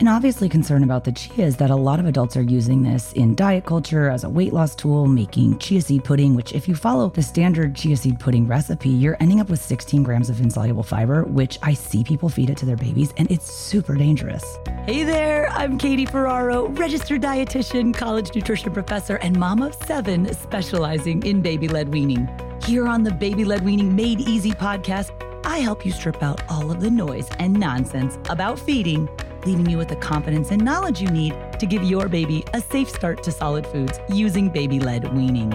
An obviously concern about the chia is that a lot of adults are using this in diet culture as a weight loss tool, making chia seed pudding, which, if you follow the standard chia seed pudding recipe, you're ending up with 16 grams of insoluble fiber, which I see people feed it to their babies, and it's super dangerous. Hey there, I'm Katie Ferraro, registered dietitian, college nutrition professor, and mom of seven specializing in baby led weaning. Here on the Baby Led Weaning Made Easy podcast, I help you strip out all of the noise and nonsense about feeding leaving you with the confidence and knowledge you need to give your baby a safe start to solid foods using baby led weaning.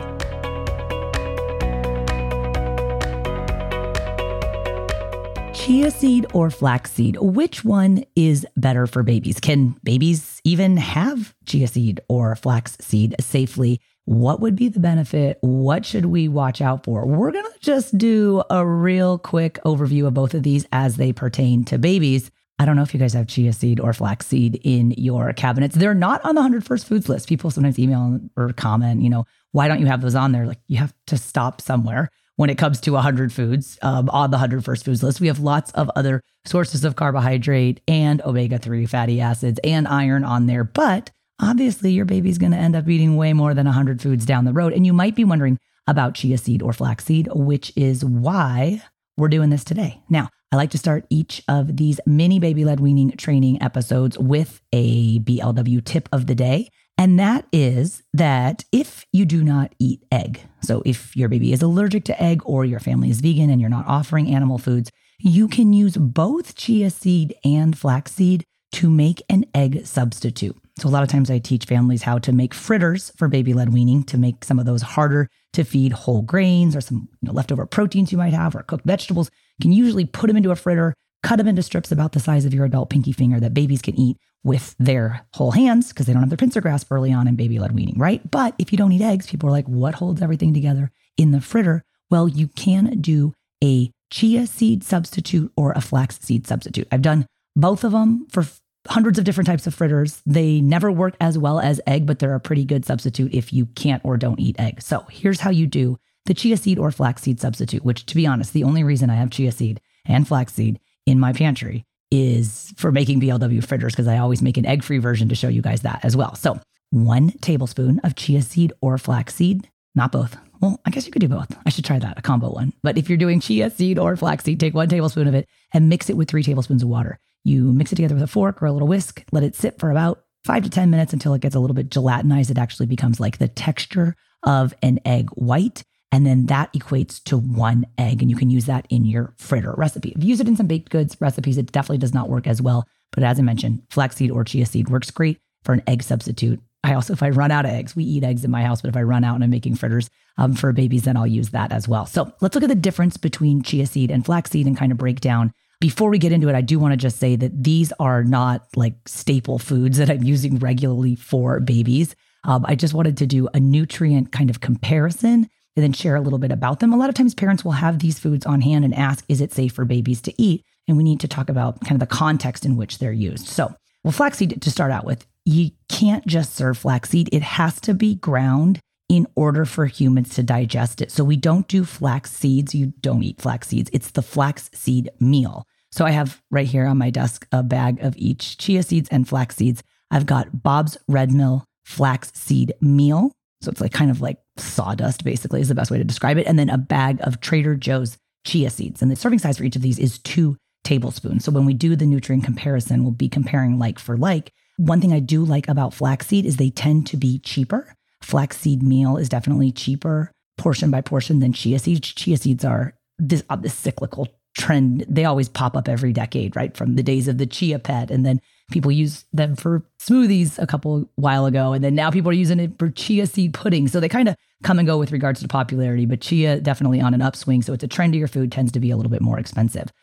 Chia seed or flaxseed, which one is better for babies? Can babies even have chia seed or flaxseed safely? What would be the benefit? What should we watch out for? We're going to just do a real quick overview of both of these as they pertain to babies. I don't know if you guys have chia seed or flaxseed in your cabinets. They're not on the 100 first foods list. People sometimes email or comment, you know, why don't you have those on there? Like you have to stop somewhere when it comes to 100 foods um, on the 100 first foods list. We have lots of other sources of carbohydrate and omega 3 fatty acids and iron on there. But obviously, your baby's going to end up eating way more than 100 foods down the road. And you might be wondering about chia seed or flaxseed, which is why we're doing this today. Now, I like to start each of these mini baby led weaning training episodes with a BLW tip of the day. And that is that if you do not eat egg, so if your baby is allergic to egg or your family is vegan and you're not offering animal foods, you can use both chia seed and flaxseed to make an egg substitute. So, a lot of times I teach families how to make fritters for baby led weaning to make some of those harder to feed whole grains or some you know, leftover proteins you might have or cooked vegetables. You can usually put them into a fritter, cut them into strips about the size of your adult pinky finger that babies can eat with their whole hands because they don't have their pincer grasp early on in baby led weaning, right? But if you don't eat eggs, people are like, what holds everything together in the fritter? Well, you can do a chia seed substitute or a flax seed substitute. I've done both of them for hundreds of different types of fritters. They never work as well as egg, but they're a pretty good substitute if you can't or don't eat egg. So here's how you do the chia seed or flaxseed substitute, which to be honest, the only reason I have chia seed and flaxseed in my pantry is for making BLW fritters because I always make an egg free version to show you guys that as well. So one tablespoon of chia seed or flaxseed, not both. Well, I guess you could do both. I should try that, a combo one. But if you're doing chia seed or flaxseed, take one tablespoon of it and mix it with three tablespoons of water. You mix it together with a fork or a little whisk, let it sit for about five to 10 minutes until it gets a little bit gelatinized. It actually becomes like the texture of an egg white. And then that equates to one egg. And you can use that in your fritter recipe. If you use it in some baked goods recipes, it definitely does not work as well. But as I mentioned, flaxseed or chia seed works great for an egg substitute. I also, if I run out of eggs, we eat eggs in my house, but if I run out and I'm making fritters um, for babies, then I'll use that as well. So let's look at the difference between chia seed and flaxseed and kind of break down before we get into it, I do want to just say that these are not like staple foods that I'm using regularly for babies. Um, I just wanted to do a nutrient kind of comparison and then share a little bit about them. A lot of times, parents will have these foods on hand and ask, is it safe for babies to eat? And we need to talk about kind of the context in which they're used. So, well, flaxseed to start out with, you can't just serve flaxseed, it has to be ground in order for humans to digest it. So we don't do flax seeds. You don't eat flax seeds. It's the flax seed meal. So I have right here on my desk a bag of each chia seeds and flax seeds. I've got Bob's Red Mill flax seed meal. So it's like kind of like sawdust, basically, is the best way to describe it. And then a bag of Trader Joe's chia seeds. And the serving size for each of these is two tablespoons. So when we do the nutrient comparison, we'll be comparing like for like. One thing I do like about flaxseed is they tend to be cheaper. Flaxseed meal is definitely cheaper portion by portion than chia seeds. Chia seeds are this, uh, this cyclical trend. They always pop up every decade, right? From the days of the chia pet. And then people use them for smoothies a couple while ago. And then now people are using it for chia seed pudding. So they kind of come and go with regards to popularity, but chia definitely on an upswing. So it's a trendier food, tends to be a little bit more expensive.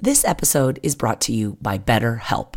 This episode is brought to you by BetterHelp.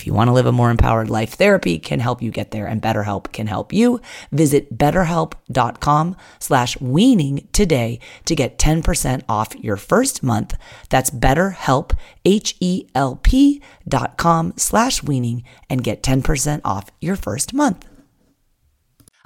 if you want to live a more empowered life, therapy can help you get there and BetterHelp can help you. Visit betterhelp.com slash weaning today to get 10% off your first month. That's betterhelp, H-E-L-P dot com slash weaning and get 10% off your first month.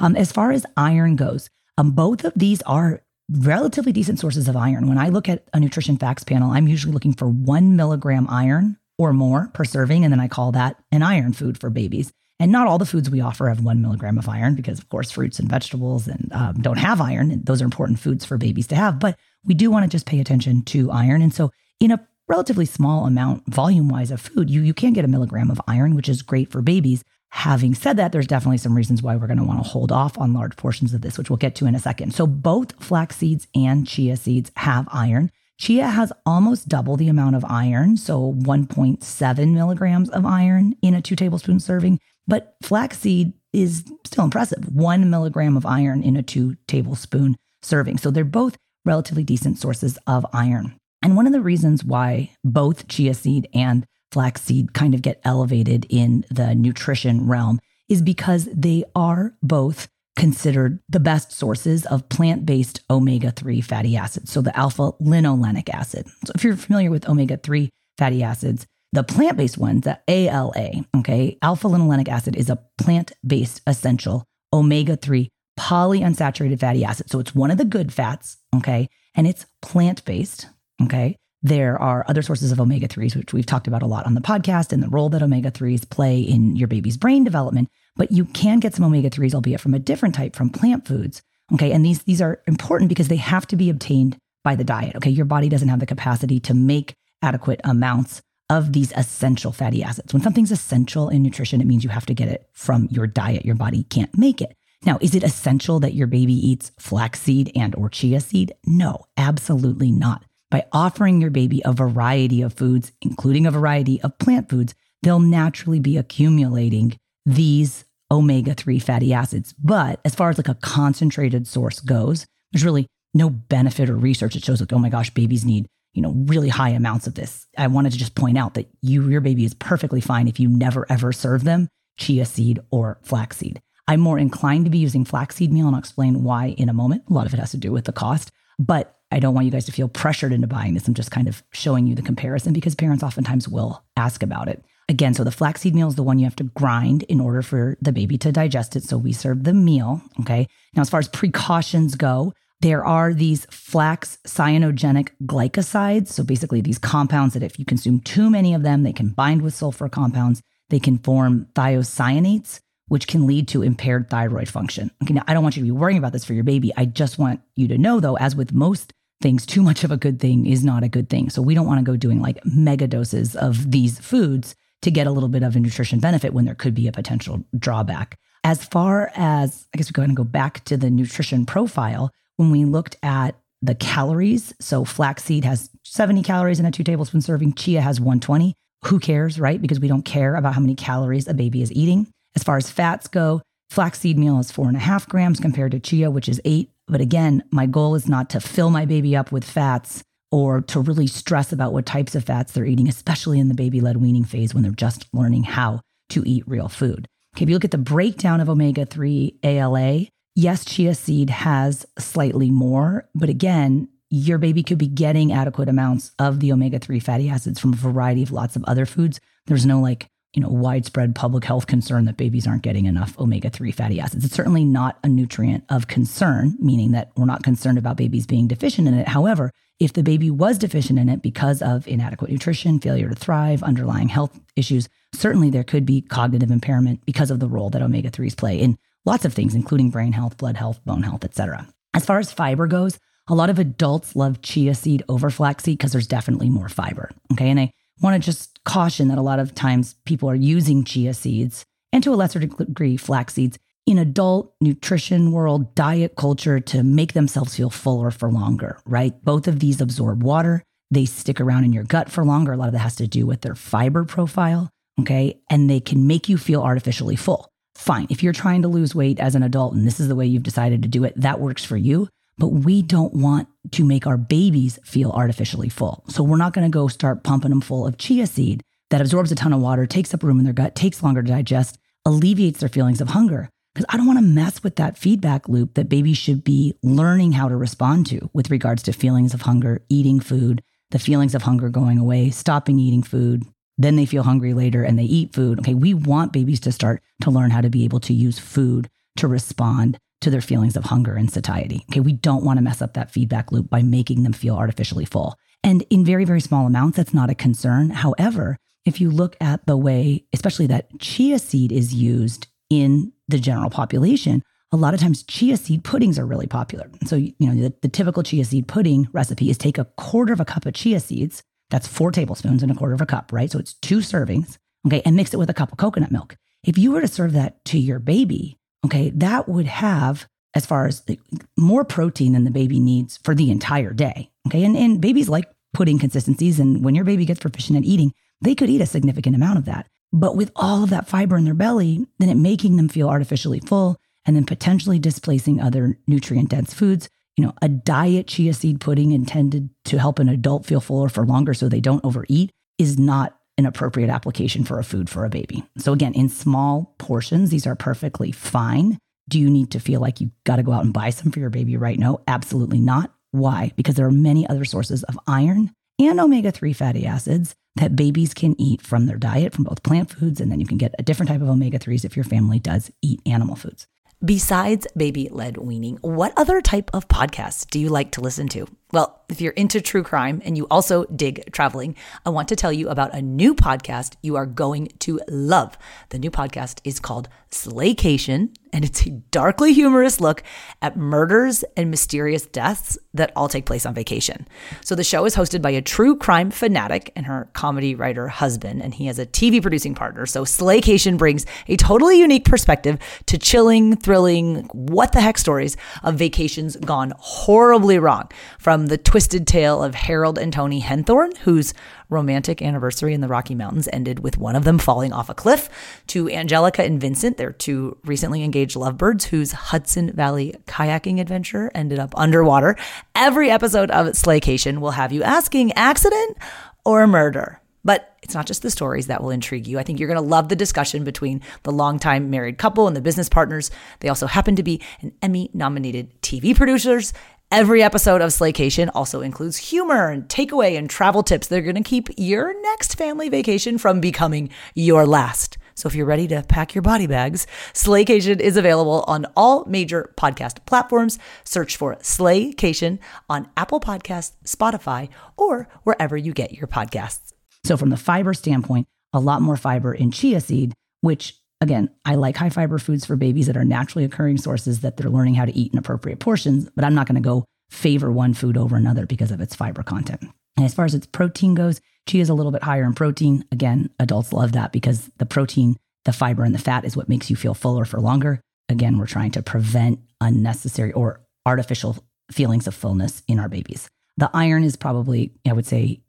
Um, as far as iron goes, um, both of these are relatively decent sources of iron. When I look at a nutrition facts panel, I'm usually looking for one milligram iron or more per serving. And then I call that an iron food for babies. And not all the foods we offer have one milligram of iron because, of course, fruits and vegetables and um, don't have iron. Those are important foods for babies to have. But we do want to just pay attention to iron. And so, in a relatively small amount, volume wise, of food, you, you can get a milligram of iron, which is great for babies. Having said that, there's definitely some reasons why we're going to want to hold off on large portions of this, which we'll get to in a second. So, both flax seeds and chia seeds have iron. Chia has almost double the amount of iron, so 1.7 milligrams of iron in a two tablespoon serving. But flaxseed is still impressive one milligram of iron in a two tablespoon serving. So they're both relatively decent sources of iron. And one of the reasons why both chia seed and flaxseed kind of get elevated in the nutrition realm is because they are both considered the best sources of plant based omega 3 fatty acids. So, the alpha linolenic acid. So, if you're familiar with omega 3 fatty acids, the plant based ones, the ALA, okay, alpha linolenic acid is a plant based essential omega 3 polyunsaturated fatty acid. So, it's one of the good fats, okay, and it's plant based, okay. There are other sources of omega 3s, which we've talked about a lot on the podcast, and the role that omega 3s play in your baby's brain development. But you can get some omega 3s, albeit from a different type from plant foods. Okay. And these, these are important because they have to be obtained by the diet. Okay. Your body doesn't have the capacity to make adequate amounts of these essential fatty acids. When something's essential in nutrition, it means you have to get it from your diet. Your body can't make it. Now, is it essential that your baby eats flaxseed and or chia seed? No, absolutely not. By offering your baby a variety of foods, including a variety of plant foods, they'll naturally be accumulating these omega 3 fatty acids. But as far as like a concentrated source goes, there's really no benefit or research that shows like, oh my gosh, babies need, you know, really high amounts of this. I wanted to just point out that you, your baby is perfectly fine if you never ever serve them chia seed or flaxseed. I'm more inclined to be using flaxseed meal and I'll explain why in a moment. A lot of it has to do with the cost, but I don't want you guys to feel pressured into buying this. I'm just kind of showing you the comparison because parents oftentimes will ask about it. Again, so the flaxseed meal is the one you have to grind in order for the baby to digest it. So we serve the meal. Okay. Now, as far as precautions go, there are these flax cyanogenic glycosides. So basically, these compounds that if you consume too many of them, they can bind with sulfur compounds. They can form thiocyanates, which can lead to impaired thyroid function. Okay, now I don't want you to be worrying about this for your baby. I just want you to know, though, as with most things, too much of a good thing is not a good thing. So we don't want to go doing like mega doses of these foods to get a little bit of a nutrition benefit when there could be a potential drawback. As far as, I guess we're going to go back to the nutrition profile, when we looked at the calories, so flaxseed has 70 calories in a two tablespoon serving, chia has 120. Who cares, right? Because we don't care about how many calories a baby is eating. As far as fats go, flaxseed meal is four and a half grams compared to chia, which is eight. But again, my goal is not to fill my baby up with fats or to really stress about what types of fats they're eating, especially in the baby led weaning phase when they're just learning how to eat real food. Okay, if you look at the breakdown of omega 3 ALA, yes, chia seed has slightly more, but again, your baby could be getting adequate amounts of the omega 3 fatty acids from a variety of lots of other foods. There's no like, you know, widespread public health concern that babies aren't getting enough omega 3 fatty acids. It's certainly not a nutrient of concern, meaning that we're not concerned about babies being deficient in it. However, if the baby was deficient in it because of inadequate nutrition, failure to thrive, underlying health issues, certainly there could be cognitive impairment because of the role that omega 3s play in lots of things, including brain health, blood health, bone health, etc. As far as fiber goes, a lot of adults love chia seed over flaxseed because there's definitely more fiber. Okay. And I want to just caution that a lot of times people are using chia seeds and to a lesser degree flax seeds in adult nutrition world, diet culture to make themselves feel fuller for longer, right? Both of these absorb water. They stick around in your gut for longer. A lot of that has to do with their fiber profile. Okay. And they can make you feel artificially full. Fine. If you're trying to lose weight as an adult and this is the way you've decided to do it, that works for you. But we don't want to make our babies feel artificially full. So we're not going to go start pumping them full of chia seed that absorbs a ton of water, takes up room in their gut, takes longer to digest, alleviates their feelings of hunger. Because I don't want to mess with that feedback loop that babies should be learning how to respond to with regards to feelings of hunger, eating food, the feelings of hunger going away, stopping eating food, then they feel hungry later and they eat food. Okay, we want babies to start to learn how to be able to use food to respond to their feelings of hunger and satiety. Okay, we don't want to mess up that feedback loop by making them feel artificially full. And in very, very small amounts, that's not a concern. However, if you look at the way, especially that chia seed is used in the general population, a lot of times chia seed puddings are really popular. So, you know, the, the typical chia seed pudding recipe is take a quarter of a cup of chia seeds, that's four tablespoons and a quarter of a cup, right? So it's two servings, okay, and mix it with a cup of coconut milk. If you were to serve that to your baby, okay, that would have, as far as the, more protein than the baby needs for the entire day, okay? And, and babies like pudding consistencies. And when your baby gets proficient at eating, they could eat a significant amount of that. But with all of that fiber in their belly, then it making them feel artificially full and then potentially displacing other nutrient dense foods you know, a diet chia seed pudding intended to help an adult feel fuller for longer so they don't overeat is not an appropriate application for a food for a baby. So, again, in small portions, these are perfectly fine. Do you need to feel like you got to go out and buy some for your baby right now? Absolutely not. Why? Because there are many other sources of iron and omega 3 fatty acids that babies can eat from their diet from both plant foods. And then you can get a different type of omega 3s if your family does eat animal foods. Besides baby led weaning, what other type of podcasts do you like to listen to? Well, if you're into true crime and you also dig traveling, I want to tell you about a new podcast you are going to love. The new podcast is called Slaycation, and it's a darkly humorous look at murders and mysterious deaths that all take place on vacation. So the show is hosted by a true crime fanatic and her comedy writer husband, and he has a TV producing partner. So Slaycation brings a totally unique perspective to chilling, thrilling, what the heck stories of vacations gone horribly wrong. From the twisted tale of Harold and Toni Henthorn, whose romantic anniversary in the Rocky Mountains ended with one of them falling off a cliff, to Angelica and Vincent, their two recently engaged lovebirds, whose Hudson Valley kayaking adventure ended up underwater. Every episode of Slaycation will have you asking accident or murder? But it's not just the stories that will intrigue you. I think you're going to love the discussion between the longtime married couple and the business partners. They also happen to be an Emmy nominated TV producers Every episode of Slaycation also includes humor and takeaway and travel tips that are going to keep your next family vacation from becoming your last. So if you're ready to pack your body bags, Slaycation is available on all major podcast platforms. Search for Slaycation on Apple Podcasts, Spotify, or wherever you get your podcasts. So from the fiber standpoint, a lot more fiber in chia seed, which Again, I like high fiber foods for babies that are naturally occurring sources that they're learning how to eat in appropriate portions, but I'm not going to go favor one food over another because of its fiber content. And as far as its protein goes, chia is a little bit higher in protein. Again, adults love that because the protein, the fiber, and the fat is what makes you feel fuller for longer. Again, we're trying to prevent unnecessary or artificial feelings of fullness in our babies. The iron is probably, I would say,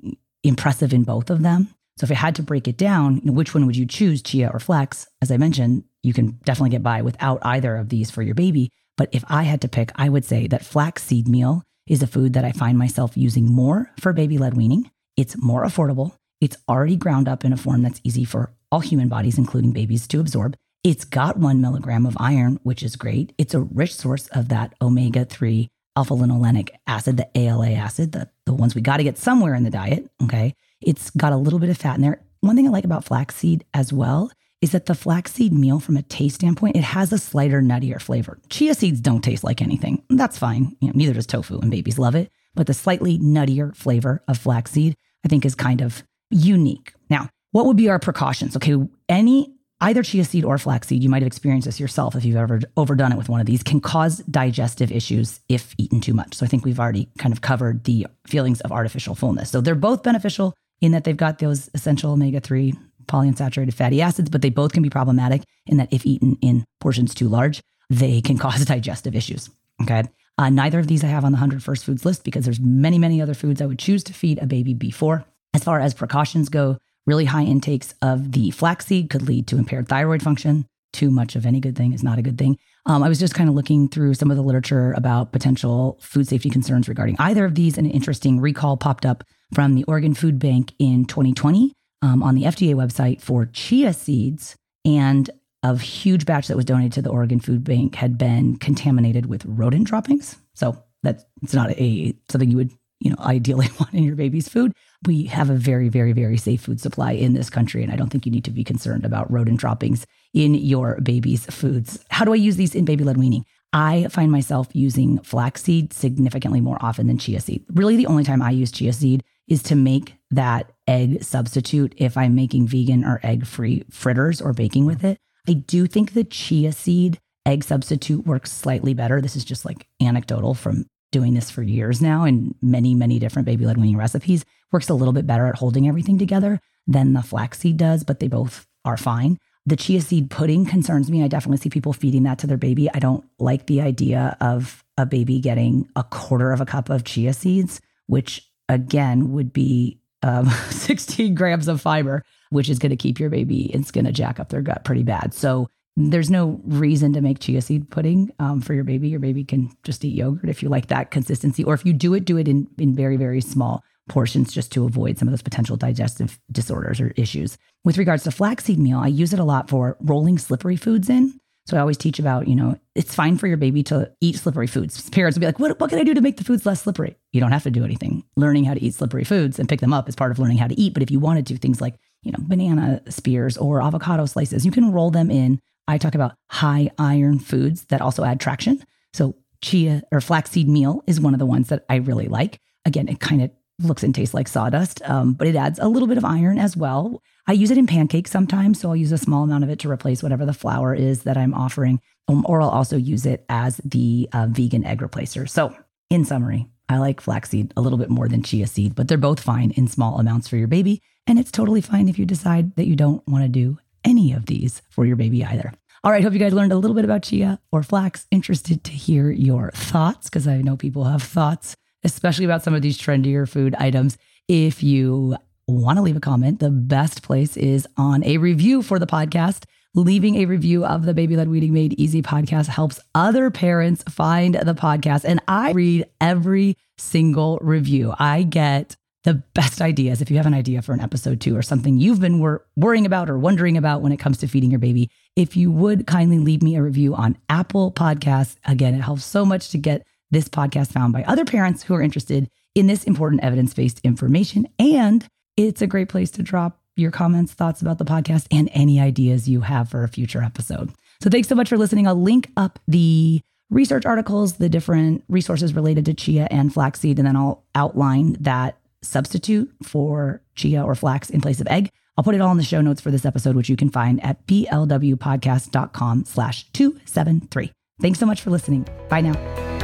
impressive in both of them. So if I had to break it down, you know, which one would you choose, chia or flax? As I mentioned, you can definitely get by without either of these for your baby. But if I had to pick, I would say that flaxseed meal is a food that I find myself using more for baby led weaning. It's more affordable. It's already ground up in a form that's easy for all human bodies, including babies, to absorb. It's got one milligram of iron, which is great. It's a rich source of that omega 3 alpha linolenic acid, the ALA acid, the, the ones we got to get somewhere in the diet. Okay. It's got a little bit of fat in there. One thing I like about flaxseed as well is that the flaxseed meal, from a taste standpoint, it has a slighter, nuttier flavor. Chia seeds don't taste like anything. That's fine. You know, neither does tofu, and babies love it. But the slightly nuttier flavor of flaxseed, I think, is kind of unique. Now, what would be our precautions? Okay, any either chia seed or flaxseed, you might have experienced this yourself if you've ever overdone it with one of these, can cause digestive issues if eaten too much. So I think we've already kind of covered the feelings of artificial fullness. So they're both beneficial in that they've got those essential omega 3 polyunsaturated fatty acids, but they both can be problematic in that if eaten in portions too large, they can cause digestive issues. Okay. Uh, neither of these I have on the 100 first foods list because there's many, many other foods I would choose to feed a baby before. As far as precautions go, really high intakes of the flaxseed could lead to impaired thyroid function. Too much of any good thing is not a good thing. Um, I was just kind of looking through some of the literature about potential food safety concerns regarding either of these. And an interesting recall popped up from the Oregon Food Bank in 2020 um, on the FDA website for chia seeds. And a huge batch that was donated to the Oregon Food Bank had been contaminated with rodent droppings. So that's it's not a something you would you know ideally want in your baby's food. We have a very very very safe food supply in this country, and I don't think you need to be concerned about rodent droppings in your baby's foods. How do I use these in baby led weaning? I find myself using flaxseed significantly more often than chia seed. Really, the only time I use chia seed is to make that egg substitute if I'm making vegan or egg free fritters or baking with it. I do think the chia seed egg substitute works slightly better. This is just like anecdotal from doing this for years now and many, many different baby led weaning recipes. Works a little bit better at holding everything together than the flaxseed does, but they both are fine. The chia seed pudding concerns me. I definitely see people feeding that to their baby. I don't like the idea of a baby getting a quarter of a cup of chia seeds, which again would be um, 16 grams of fiber, which is going to keep your baby, it's going to jack up their gut pretty bad. So there's no reason to make chia seed pudding um, for your baby. Your baby can just eat yogurt if you like that consistency. Or if you do it, do it in, in very, very small portions just to avoid some of those potential digestive disorders or issues. With regards to flaxseed meal, I use it a lot for rolling slippery foods in. So I always teach about, you know, it's fine for your baby to eat slippery foods. Parents will be like, what, what can I do to make the foods less slippery? You don't have to do anything. Learning how to eat slippery foods and pick them up is part of learning how to eat. But if you want to, do things like, you know, banana spears or avocado slices, you can roll them in. I talk about high iron foods that also add traction. So chia or flaxseed meal is one of the ones that I really like. Again, it kind of looks and tastes like sawdust, um, but it adds a little bit of iron as well. I use it in pancakes sometimes, so I'll use a small amount of it to replace whatever the flour is that I'm offering, um, or I'll also use it as the uh, vegan egg replacer. So, in summary, I like flaxseed a little bit more than chia seed, but they're both fine in small amounts for your baby. And it's totally fine if you decide that you don't want to do any of these for your baby either. All right, hope you guys learned a little bit about chia or flax. Interested to hear your thoughts because I know people have thoughts especially about some of these trendier food items. If you want to leave a comment, the best place is on a review for the podcast. Leaving a review of the Baby Led Weaning Made Easy podcast helps other parents find the podcast. And I read every single review. I get the best ideas. If you have an idea for an episode two or something you've been wor- worrying about or wondering about when it comes to feeding your baby, if you would kindly leave me a review on Apple Podcasts. Again, it helps so much to get this podcast found by other parents who are interested in this important evidence based information. And it's a great place to drop your comments, thoughts about the podcast, and any ideas you have for a future episode. So thanks so much for listening. I'll link up the research articles, the different resources related to chia and flaxseed, and then I'll outline that substitute for chia or flax in place of egg. I'll put it all in the show notes for this episode, which you can find at blwpodcast.com slash 273. Thanks so much for listening. Bye now.